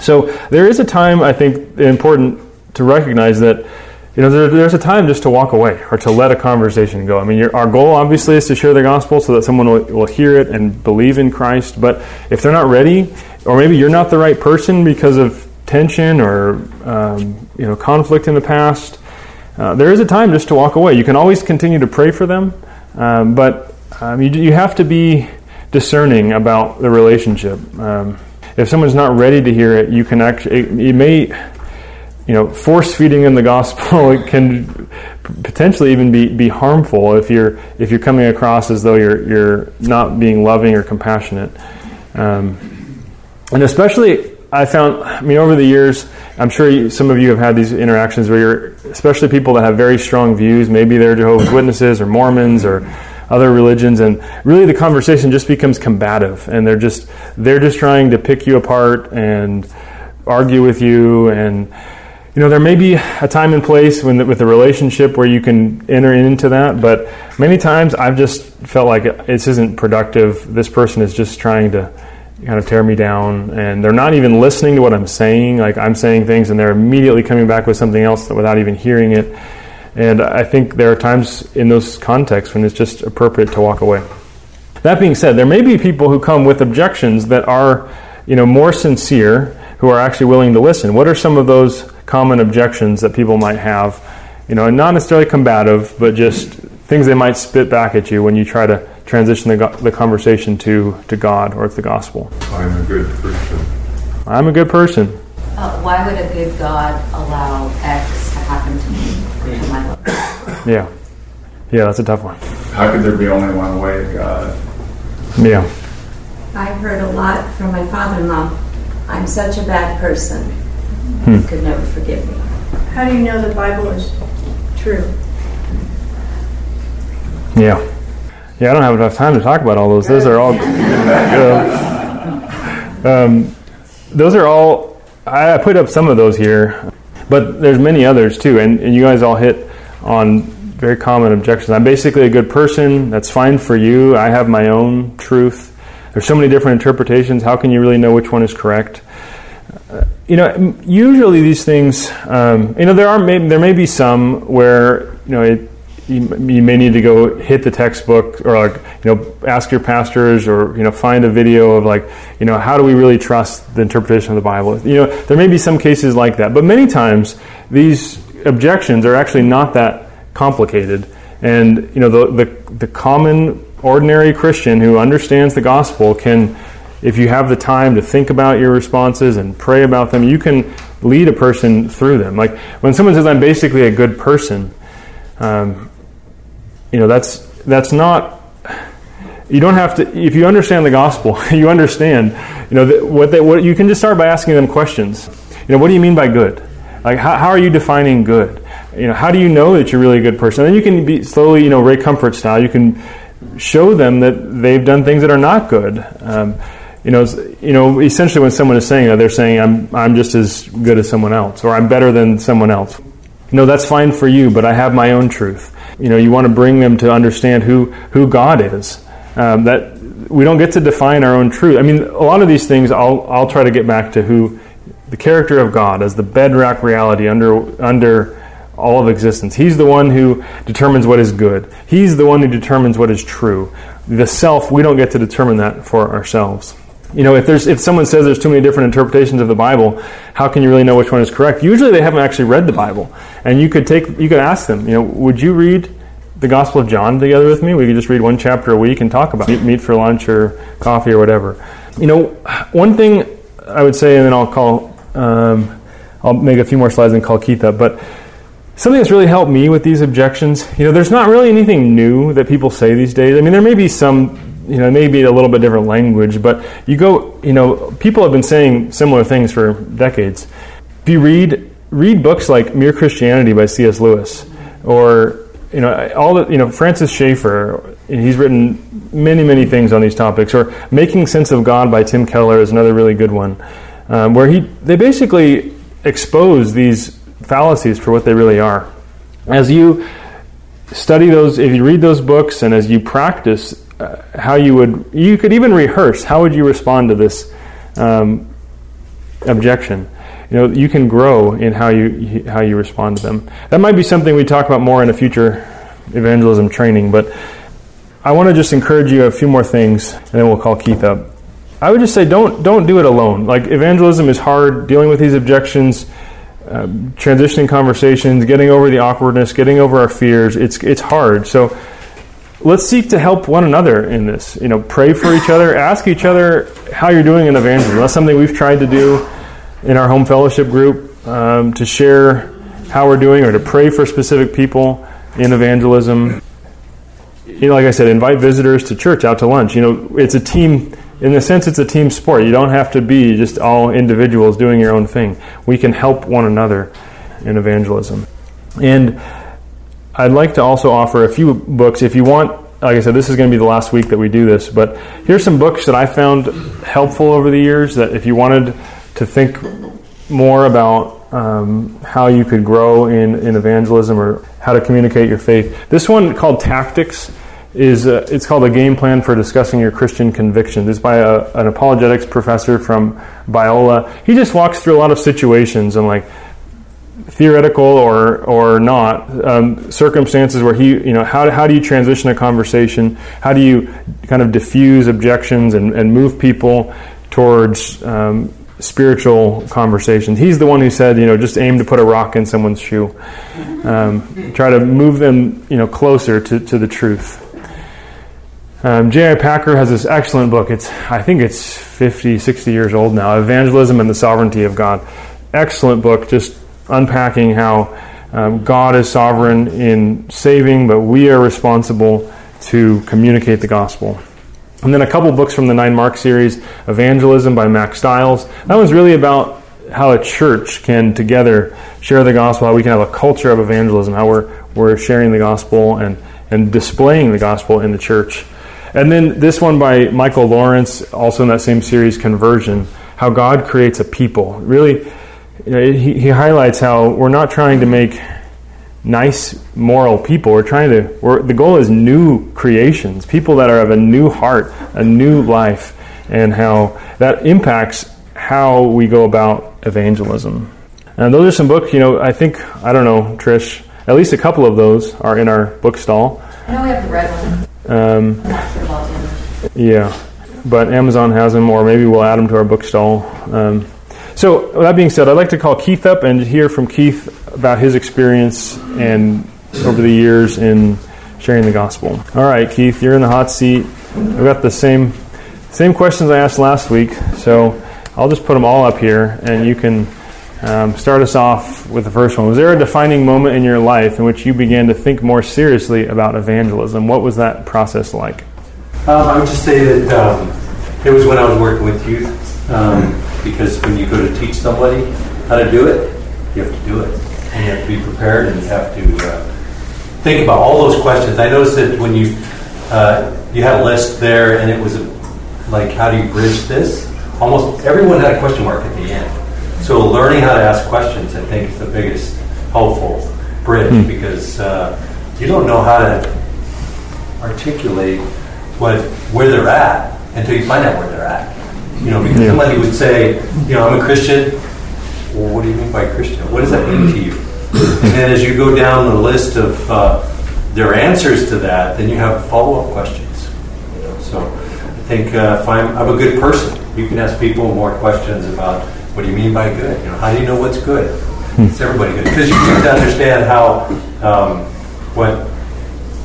So there is a time I think important to recognize that you know there, there's a time just to walk away or to let a conversation go. I mean our goal obviously is to share the gospel so that someone will, will hear it and believe in Christ but if they're not ready or maybe you're not the right person because of tension or um, you know conflict in the past, uh, there is a time just to walk away. You can always continue to pray for them, um, but um, you, you have to be discerning about the relationship. Um, if someone's not ready to hear it, you can actually it, it may you know force feeding in the gospel. [LAUGHS] It can potentially even be, be harmful if you're if you're coming across as though you're you're not being loving or compassionate. Um, and especially I found, I mean, over the years, I'm sure you, some of you have had these interactions where you're, especially people that have very strong views, maybe they're Jehovah's Witnesses or Mormons or other religions, and really the conversation just becomes combative, and they're just they're just trying to pick you apart and argue with you, and you know there may be a time and place when with a relationship where you can enter into that, but many times I've just felt like this isn't productive. This person is just trying to kind of tear me down, and they're not even listening to what I'm saying. Like I'm saying things, and they're immediately coming back with something else without even hearing it. And I think there are times in those contexts when it's just appropriate to walk away. That being said, there may be people who come with objections that are, you know, more sincere, who are actually willing to listen. What are some of those common objections that people might have? You know, and not necessarily combative, but just things they might spit back at you when you try to transition the, the conversation to, to God or to the gospel. I'm a good person. I'm a good person. Uh, why would a good God allow X to happen to me, to my life? Yeah. Yeah, that's a tough one. How could there be only one way to God? Yeah. I've heard a lot from my father-in-law. I'm such a bad person. Hmm. He could never forgive me. How do you know the Bible is true? Yeah. Yeah, I don't have enough time to talk about all those. Those are all. uh, um, those are all. I put up some of those here, but there's many others too, and, and you guys all hit on very common objections. I'm basically a good person. That's fine for you. I have my own truth. There's so many different interpretations. How can you really know which one is correct? Uh, you know, usually these things. Um, you know, there are may, there may be some where you know it, you, you may need to go hit the textbook or like you know ask your pastors or you know find a video of like you know how do we really trust the interpretation of the Bible? You know, there may be some cases like that, but many times these objections are actually not that complicated, and you know the the, the common ordinary Christian who understands the gospel can if you have the time to think about your responses and pray about them, you can lead a person through them. Like when someone says, "I'm basically a good person," um, you know that's that's not. You don't have to. If you understand the gospel, [LAUGHS] you understand. You know what they, what you can just start by asking them questions. You know, what do you mean by good? Like, how, how are you defining good? You know, how do you know that you're really a good person? And then you can be slowly, you know, Ray Comfort style. You can show them that they've done things that are not good. Um, you know, you know, essentially when someone is saying that, they're saying, I'm, I'm just as good as someone else, or I'm better than someone else. No, that's fine for you, but I have my own truth. You know, you want to bring them to understand who, who God is. Um, that we don't get to define our own truth. I mean, a lot of these things, I'll, I'll try to get back to who the character of God as the bedrock reality under, under all of existence. He's the one who determines what is good. He's the one who determines what is true. The self, we don't get to determine that for ourselves. You know, if there's if someone says there's too many different interpretations of the Bible, how can you really know which one is correct? Usually they haven't actually read the Bible. And you could take you could ask them, you know, would you read the Gospel of John together with me? We could just read one chapter a week and talk about it. Meet for lunch or coffee or whatever. You know, one thing I would say, and then I'll call, um, I'll make a few more slides and call Keith up. But something that's really helped me with these objections, you know, there's not really anything new that people say these days. I mean, there may be some, you know, maybe a little bit different language, but you go, you know, people have been saying similar things for decades. If you read read books like Mere Christianity by C.S. Lewis, or you know, all the, you know, Francis Schaeffer, he's written many, many things on these topics. Or Making Sense of God by Tim Keller is another really good one, um, where he they basically expose these fallacies for what they really are. As you study those, if you read those books, and as you practice uh, how you would, you could even rehearse how would you respond to this um, objection? You know you can grow in how you how you respond to them. That might be something we talk about more in a future evangelism training but i want to just encourage you a few more things and then we'll call keith up. I would just say don't don't do it alone. Like evangelism is hard dealing with these objections uh, transitioning conversations getting over the awkwardness getting over our fears it's it's hard. So let's seek to help one another in this you know pray for each other ask each other how you're doing in evangelism that's something we've tried to do in our home fellowship group um, to share how we're doing or to pray for specific people in evangelism. You know, like I said, invite visitors to church out to lunch. You know, it's a team. In a sense, it's a team sport. You don't have to be just all individuals doing your own thing. We can help one another in evangelism. And I'd like to also offer a few books. If you want, like I said, this is going to be the last week that we do this, but here's some books that I found helpful over the years that if you wanted to think more about um, how you could grow in, in evangelism or how to communicate your faith. This one called Tactics is uh, it's called a game plan for discussing your Christian convictions. It's by a, an apologetics professor from Biola. He just walks through a lot of situations and like theoretical or or not um, circumstances where he you know how, how do you transition a conversation how do you kind of diffuse objections and, and move people towards um, spiritual conversations he's the one who said you know just aim to put a rock in someone's shoe um, try to move them you know closer to, to the truth um, J.I. Packer has this excellent book. It's I think it's 50, 60 years old now. Evangelism and the Sovereignty of God. Excellent book. Just unpacking how um, God is sovereign in saving, but we are responsible to communicate the gospel. And then a couple books from the Nine Mark series, Evangelism by Mack Stiles. That one's really about how a church can together share the gospel, how we can have a culture of evangelism, how we're, we're sharing the gospel and, and displaying the gospel in the church. And then this one by Michael Lawrence, also in that same series, Conversion, how God creates a people. Really, you know, he, he highlights how we're not trying to make nice moral people we're trying to we're, the goal is new creations people that are of a new heart a new life and how that impacts how we go about evangelism and those are some books you know i think i don't know trish at least a couple of those are in our bookstall I know we have the red one. um, I'm not sure yeah, but Amazon has them, or maybe we'll add them to our bookstall. Um, so, with that being said, I'd like to call Keith up and hear from Keith about his experience and over the years in sharing the gospel. All right, Keith, you're in the hot seat. I've got the same same questions I asked last week, so I'll just put them all up here, and you can um, start us off with the first one. Was there a defining moment in your life in which you began to think more seriously about evangelism? What was that process like? Um, I would just say that um, it was when I was working with youth, um, because when you go to teach somebody how to do it, you have to do it, and you have to be prepared, and you have to uh, think about all those questions. I noticed that when you uh, you had a list there, and it was like, how do you bridge this? Almost everyone had a question mark at the end. So learning how to ask questions, I think, is the biggest helpful bridge because uh, you don't know how to articulate what where they're at until you find out where they're at. You know, because Yeah. somebody would say, you know, I'm a Christian. Well, what do you mean by Christian? What does that mean to you? [COUGHS] And then as you go down the list of uh, their answers to that, then you have follow-up questions. You know, so I think uh, if I'm, I'm a good person, you can ask people more questions about what do you mean by good? You know, how do you know what's good? It's everybody good because you need to understand how um, what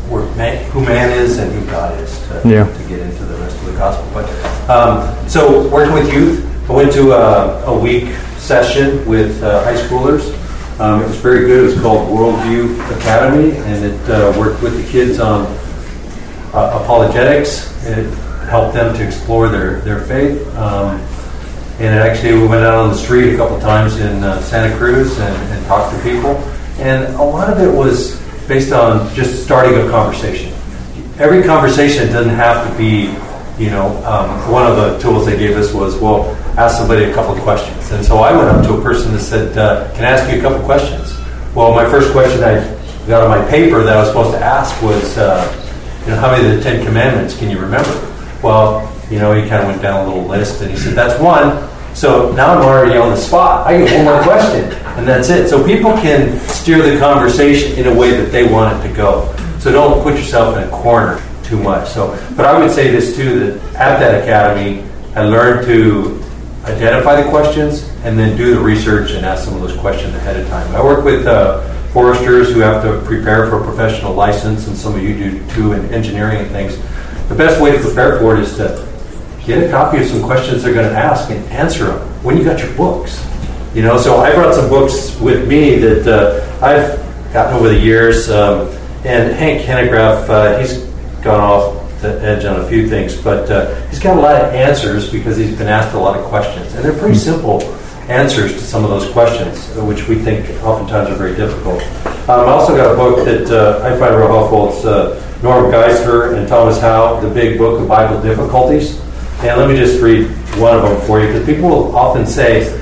where man, who man is and who God is to, Yeah. to get into the rest of the gospel. But um, so working with youth, I went to a, a week session with uh, high schoolers. Um, it was very good. It was called Worldview Academy, and it uh, worked with the kids on uh, apologetics. It helped them to explore their their faith. Um, and it actually, we went out on the street a couple times in uh, Santa Cruz and, and talked to people. And a lot of it was based on just starting a conversation. Every conversation doesn't have to be, you know, um, one of the tools they gave us was, well, ask somebody a couple of questions. And so I went up to a person and said, uh, can I ask you a couple of questions? Well, my first question I got on my paper that I was supposed to ask was, uh, you know, how many of the Ten Commandments can you remember? Well, you know, he kind of went down a little list and he said, that's one. So now I'm already on the spot. I get one more question, and that's it. So people can steer the conversation in a way that they want it to go. So don't put yourself in a corner too much. So, but I would say this too: that at that academy, I learned to identify the questions and then do the research and ask some of those questions ahead of time. I work with uh, foresters who have to prepare for a professional license, and some of you do too in engineering and things. The best way to prepare for it is to get a copy of some questions they're going to ask and answer them when you got your books. You know, so I brought some books with me that uh, I've gotten over the years. Um, and Hank Hanegraaff, uh, he's gone off the edge on a few things, but uh, he's got a lot of answers because he's been asked a lot of questions. And they're pretty simple answers to some of those questions, uh, which we think oftentimes are very difficult. Um, I also got a book that uh, I find real helpful. It's uh, Norm Geisler and Thomas Howe, The Big Book of Bible Difficulties. And let me just read one of them for you, because people will often say,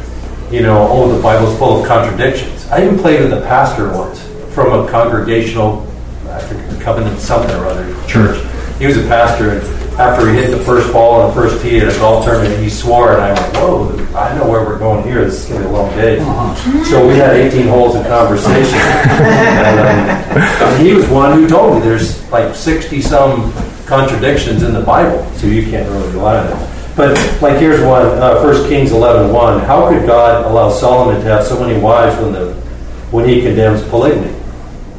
you know, oh, the Bible's full of contradictions. I even played with a pastor once from a congregational I think, covenant something or other church. he was a pastor, and after he hit the first ball on the first tee at a golf tournament, he swore, and I went, "Whoa, I know where we're going here. This is going to be a long day." So we had 18 holes of conversation, [LAUGHS] and, um, and he was one who told me there's like 60 some contradictions in the Bible, so you can't really rely on it. But like here's one, uh, 1 Kings 11:1. How could God allow Solomon to have so many wives when the when he condemns polygamy?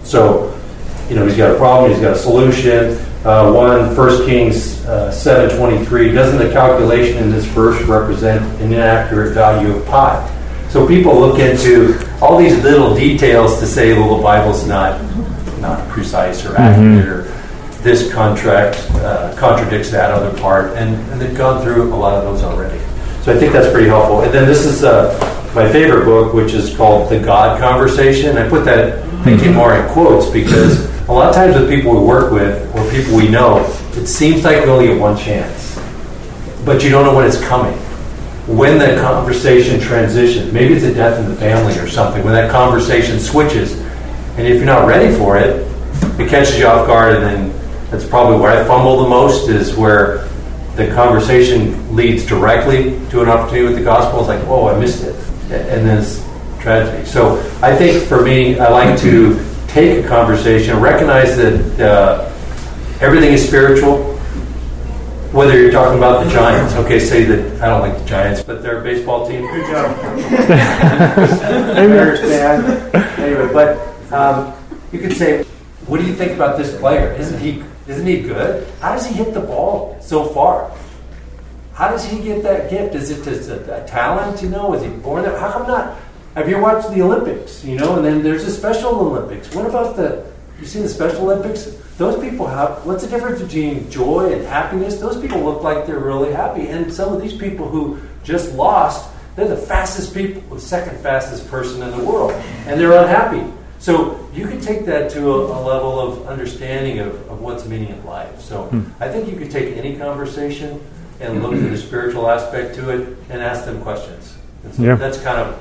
So, you know, he's got a problem, he's got a solution. Uh, one, 1 Kings uh, 7:23. Doesn't the calculation in this verse represent an inaccurate value of pi? So people look into all these little details to say, well, the Bible's not not precise or accurate, or this contract uh, contradicts that other part, and, and they've gone through a lot of those already. So I think that's pretty helpful. And then this is uh, my favorite book, which is called The God Conversation. I put that thinking more in quotes because a lot of times with people we work with or people we know, it seems like we only get one chance, but you don't know when it's coming. When that conversation transitions, maybe it's a death in the family or something, when that conversation switches, and if you're not ready for it, it catches you off guard, and then that's probably where I fumble the most is where the conversation leads directly to an opportunity with the gospel. It's like, oh, I missed it, and then it's tragedy. So I think for me, I like to take a conversation, recognize that uh, everything is spiritual. Whether you're talking about the Giants, okay, say that I don't like the Giants, but they're a baseball team. Good job. [LAUGHS] Bears fan. Anyway, but um, you could say, what do you think about this player? Isn't he isn't he good? How does he hit the ball so far? How does he get that gift? Is it just a, a talent? You know, is he born there? How come not? Have you watched the Olympics? You know, and then there's the Special Olympics. What about the? You seen the Special Olympics? Those people have. What's the difference between joy and happiness? Those people look like they're really happy, and some of these people who just lost, they're the fastest people, the second fastest person in the world, and they're unhappy. So you can take that to a, a level of understanding of, of what's meaning in life. So Hmm. I think you could take any conversation and look for the spiritual aspect to it and ask them questions. And so Yeah. that's kind of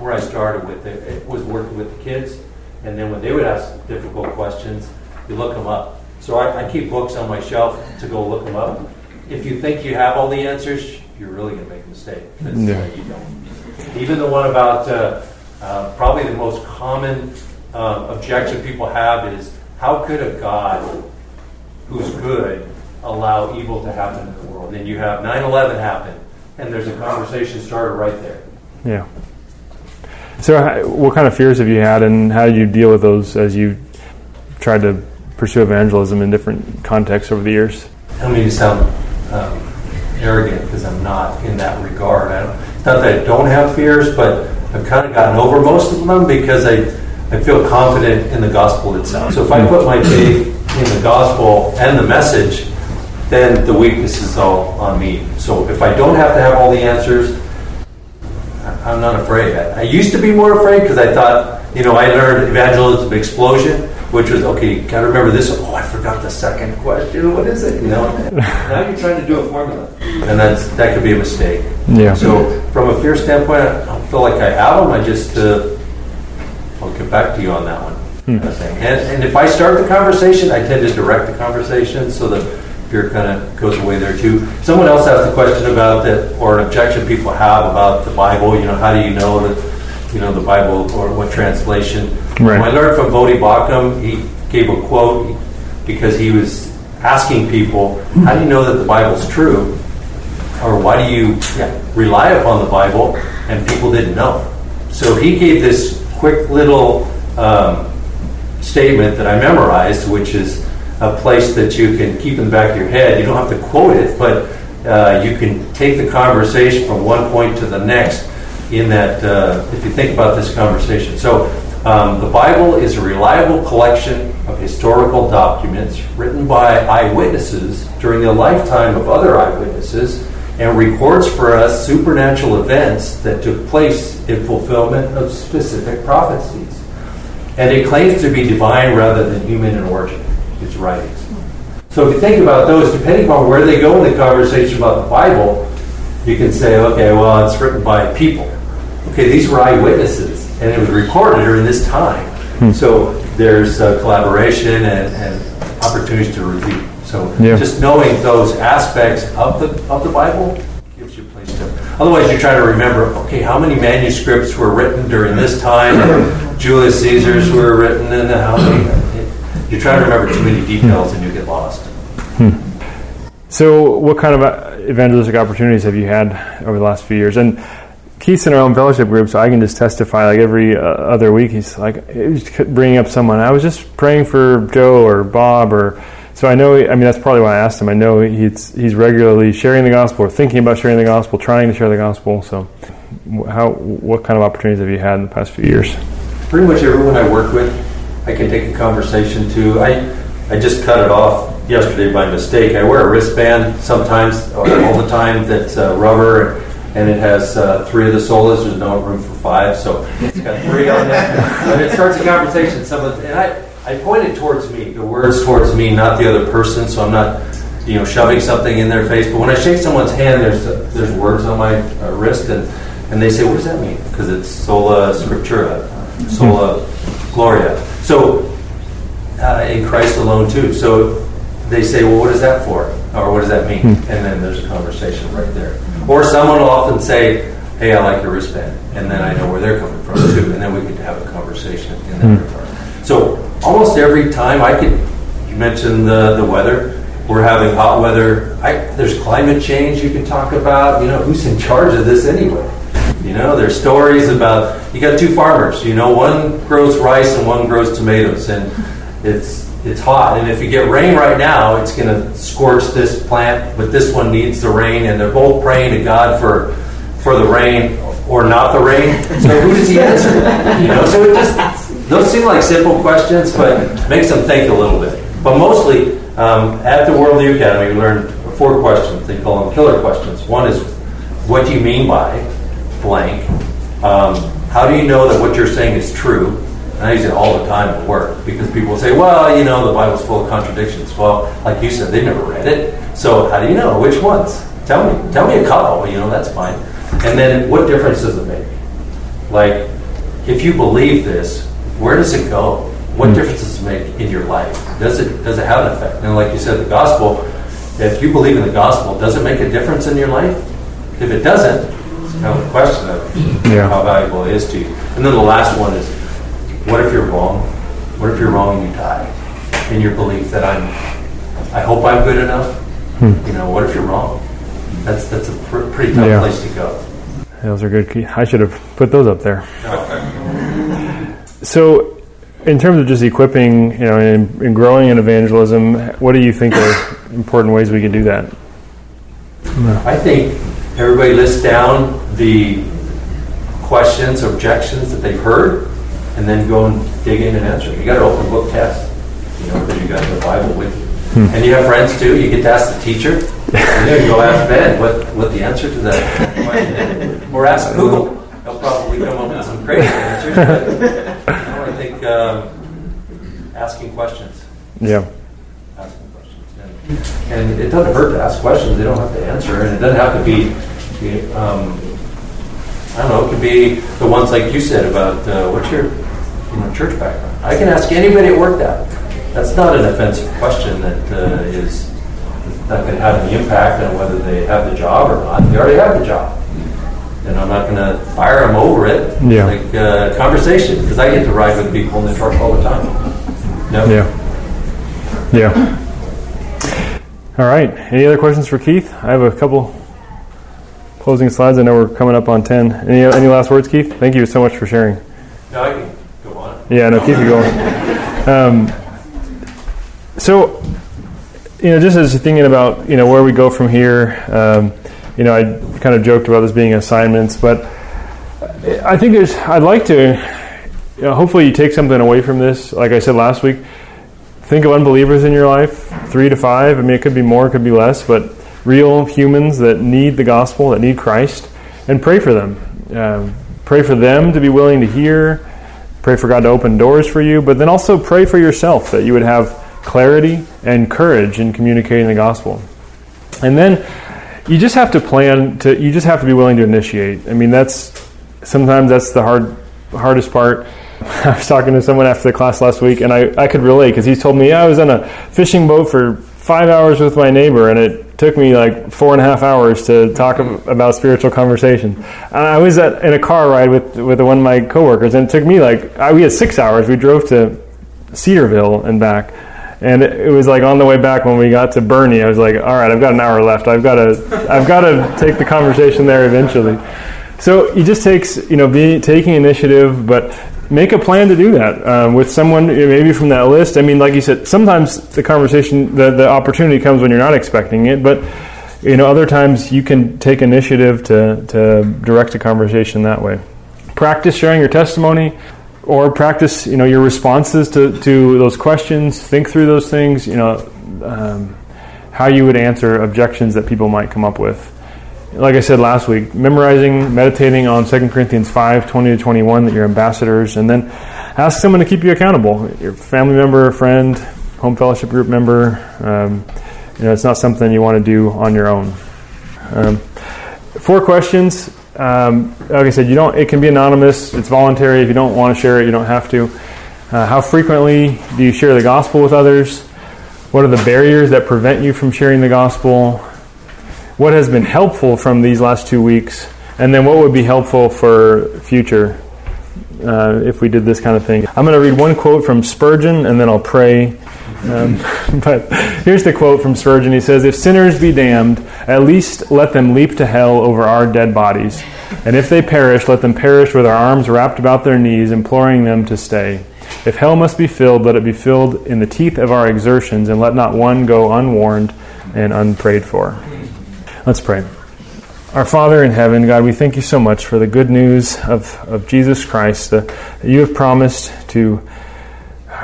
where I started with it. It was working with the kids, and then when they would ask difficult questions, you look them up. So I, I keep books on my shelf to go look them up. If you think you have all the answers, you're really going to make a mistake Yeah. you don't. Even the one about uh, uh, probably the most common uh, objection people have is how could a God who's good allow evil to happen in the world? And then you have 9 11 happen, and there's a conversation started right there. Yeah. So, what kind of fears have you had, and how do you deal with those as you tried to pursue evangelism in different contexts over the years? I don't mean to sound um, arrogant because I'm not in that regard. I don't, not that I don't have fears, but I've kind of gotten over most of them because I, I feel confident in the gospel itself. So if I put my faith in the gospel and the message, then the weakness is all on me. So if I don't have to have all the answers, I- I'm not afraid. I, I used to be more afraid because I thought, you know, I learned evangelism explosion, which was okay. Got to remember this. Oh, I forgot the second question. What is it? You know, [LAUGHS] now you're trying to do a formula, and that's that could be a mistake. Yeah. So from a fear standpoint, I don't feel like I have them. I just uh, I'll get back to you on that one. Hmm. Kind of thing. And, and if I start the conversation, I tend to direct the conversation so that fear kind of goes away there too. Someone else asked a question about that, or an objection people have about the Bible. You know, how do you know that you know the Bible or what translation? Right. I learned from Voddie Baucham. He gave a quote because he was asking people, "How do you know that the Bible's true?" or why do you yeah, rely upon the Bible? And people didn't know. So he gave this quick little um, statement that I memorized, which is a place that you can keep in the back of your head. You don't have to quote it, but uh, you can take the conversation from one point to the next in that, uh, if you think about this conversation. So um, the Bible is a reliable collection of historical documents written by eyewitnesses during the lifetime of other eyewitnesses and records for us supernatural events that took place in fulfillment of specific prophecies. And it claims to be divine rather than human in origin, its writings. So if you think about those, depending upon where they go in the conversation about the Bible, you can say, okay, well, it's written by people. Okay, these were eyewitnesses, and it was recorded during this time. So there's uh, collaboration and, and opportunities to review. So Yeah. just knowing those aspects of the of the Bible gives you a place to. Otherwise, you're trying to remember. Okay, how many manuscripts were written during this time? [COUGHS] Julius Caesar's were written, and how many? You try to remember too many details, and you get lost. So, what kind of uh, evangelistic opportunities have you had over the last few years? And Keith's in our own fellowship group, so I can just testify. Like every uh, other week, he's like he's bringing up someone. I was just praying for Joe or Bob, or so I know. I mean, that's probably why I asked him. I know he's he's regularly sharing the gospel, or thinking about sharing the gospel, trying to share the gospel. So, how what kind of opportunities have you had in the past few years? Pretty much everyone I work with, I can take a conversation to. I I just cut it off yesterday by mistake. I wear a wristband sometimes, all the time, that's uh, rubber, and it has uh, three of the solas. There's no room for five, so it's got three on there. And it starts a conversation. Someone and I, I pointed towards me, the words towards me, not the other person. So I'm not, you know, shoving something in their face. But when I shake someone's hand, there's there's words on my uh, wrist, and and they say, "What does that mean?" Because it's sola scriptura, sola gloria. So uh, in Christ alone too. So they say, well, what is that for? Or what does that mean? And then there's a conversation right there. Or someone will often say, hey, I like your wristband. And then I know where they're coming from too. And then we get to have a conversation in that regard. So almost every time I could, you mentioned the, the weather. We're having hot weather. I, there's climate change you can talk about. You know, who's in charge of this anyway? You know, there's stories about you got two farmers. You know, one grows rice and one grows tomatoes, and it's it's hot. And if you get rain right now, it's going to scorch this plant, but this one needs the rain, and they're both praying to God for for the rain or not the rain. So who does He answer? You know, so it just those seem like simple questions, but makes them think a little bit. But mostly um, at the World Academy, we learned four questions. They call them killer questions. One is, what do you mean by blank? Um, how do you know that what you're saying is true? And I use it all the time at work because people say, well, you know, the Bible's full of contradictions. Well, like you said, they never read it. So how do you know? Which ones? Tell me. Tell me a couple. You know, that's fine. And then what difference does it make? Like, if you believe this, where does it go? What hmm. difference does it make in your life? Does it does it have an effect? And like you said, the gospel. If you believe in the gospel, does it make a difference in your life? If it doesn't, it's kind of a question of Yeah. how valuable it is to you. And then the last one is, what if you're wrong? What if you're wrong and you die? In your belief that I'm, I hope I'm good enough. Hmm. You know, what if you're wrong? That's that's a pr- pretty tough Yeah. place to go. Those are good. key- I should have put those up there. [LAUGHS] So, in terms of just equipping, you know, and, and growing in evangelism, what do you think are important ways we could do that? I think everybody lists down the questions, objections that they've heard, and then go and dig in and answer. You got an open book test, you know, because you got the Bible with you. Hmm. And you have friends too. You get to ask the teacher. And then you go ask Ben what, what the answer to that question is. Or ask Google. They'll probably come up with some crazy answers. But, you know, I think um, asking questions. Yeah. Asking questions. And, and it doesn't hurt to ask questions. They don't have to answer. And it doesn't have to be, be, um, I don't know, it could be the ones like you said about uh, what's your you know, church background. I can ask anybody at work that. That's not an offensive question that uh, is not going to have any impact on whether they have the job or not. They already have the job. And I'm not going to fire them over it. Yeah. Like uh, conversation, because I get to ride with people in the truck all the time. No? Yeah. Yeah. All right. Any other questions for Keith? I have a couple closing slides. I know we're coming up on 10. Any, any last words, Keith? Thank you so much for sharing. No, I can go on. Yeah, no, keep it going. Um, so, you know, just as you're thinking about, you know, where we go from here, um, you know, I kind of joked about this being assignments, but I think there's, I'd like to, you know, hopefully you take something away from this. Like I said last week, think of unbelievers in your life, three to five. I mean, it could be more, it could be less, but real humans that need the gospel, that need Christ, and pray for them. Um, pray for them to be willing to hear, pray for God to open doors for you, but then also pray for yourself that you would have clarity and courage in communicating the gospel. And then you just have to plan to you just have to be willing to initiate. I mean that's sometimes that's the hard hardest part. [LAUGHS] I was talking to someone after the class last week and I, I could relate because he told me, yeah, I was on a fishing boat for five hours with my neighbor, and it took me like four and a half hours to talk about spiritual conversation. And I was at, in a car ride with with one of my coworkers, and it took me like I, we had six hours. We drove to Cedarville and back. And it was like on the way back when we got to Burney, I was like, "All right, I've got an hour left. I've got to, I've got to take the conversation there eventually." So it just takes, you know, be, taking initiative, but make a plan to do that um, with someone maybe from that list. I mean, like you said, sometimes the conversation, the, the opportunity comes when you're not expecting it, but you know, other times you can take initiative to, to direct a conversation that way. Practice sharing your testimony or practice, you know, your responses to, to those questions. Think through those things, you know, um, how you would answer objections that people might come up with like I said last week, memorizing, meditating on 2 Corinthians 5 20 to 21, that you're ambassadors, and then ask someone to keep you accountable your family member, friend, home fellowship group member. Um, you know, it's not something you want to do on your own. Um, four questions. Um, like I said, you don't. It can be anonymous. It's voluntary. If you don't want to share it, you don't have to. Uh, how frequently do you share the gospel with others? What are the barriers that prevent you from sharing the gospel? what has been helpful from these last two weeks, and then what would be helpful for future uh, if we did this kind of thing. I'm going to read one quote from Spurgeon, and then I'll pray. Um, [LAUGHS] but here's the quote from Spurgeon. He says, If sinners be damned, at least let them leap to hell over our dead bodies. And if they perish, let them perish with our arms wrapped about their knees, imploring them to stay. If hell must be filled, let it be filled in the teeth of our exertions, and let not one go unwarned and unprayed for. Let's pray. Our Father in heaven, God, we thank you so much for the good news of, of Jesus Christ that you have promised to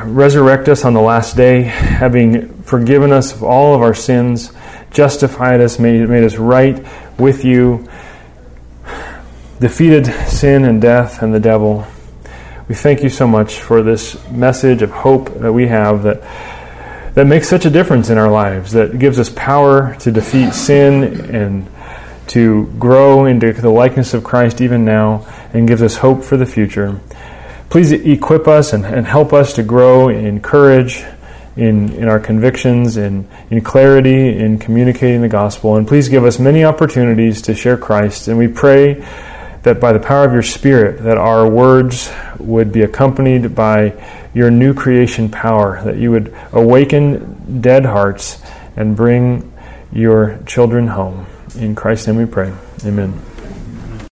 resurrect us on the last day, having forgiven us of all of our sins, justified us, made, made us right with you, defeated sin and death and the devil. We thank you so much for this message of hope that we have that that makes such a difference in our lives, that gives us power to defeat sin and to grow into the likeness of Christ even now, and gives us hope for the future. Please equip us and, and help us to grow in courage, in, in our convictions, in, in clarity, in communicating the gospel. And please give us many opportunities to share Christ. And we pray that by the power of your Spirit, that our words would be accompanied by your new creation power, that you would awaken dead hearts and bring your children home. In Christ's name we pray. Amen.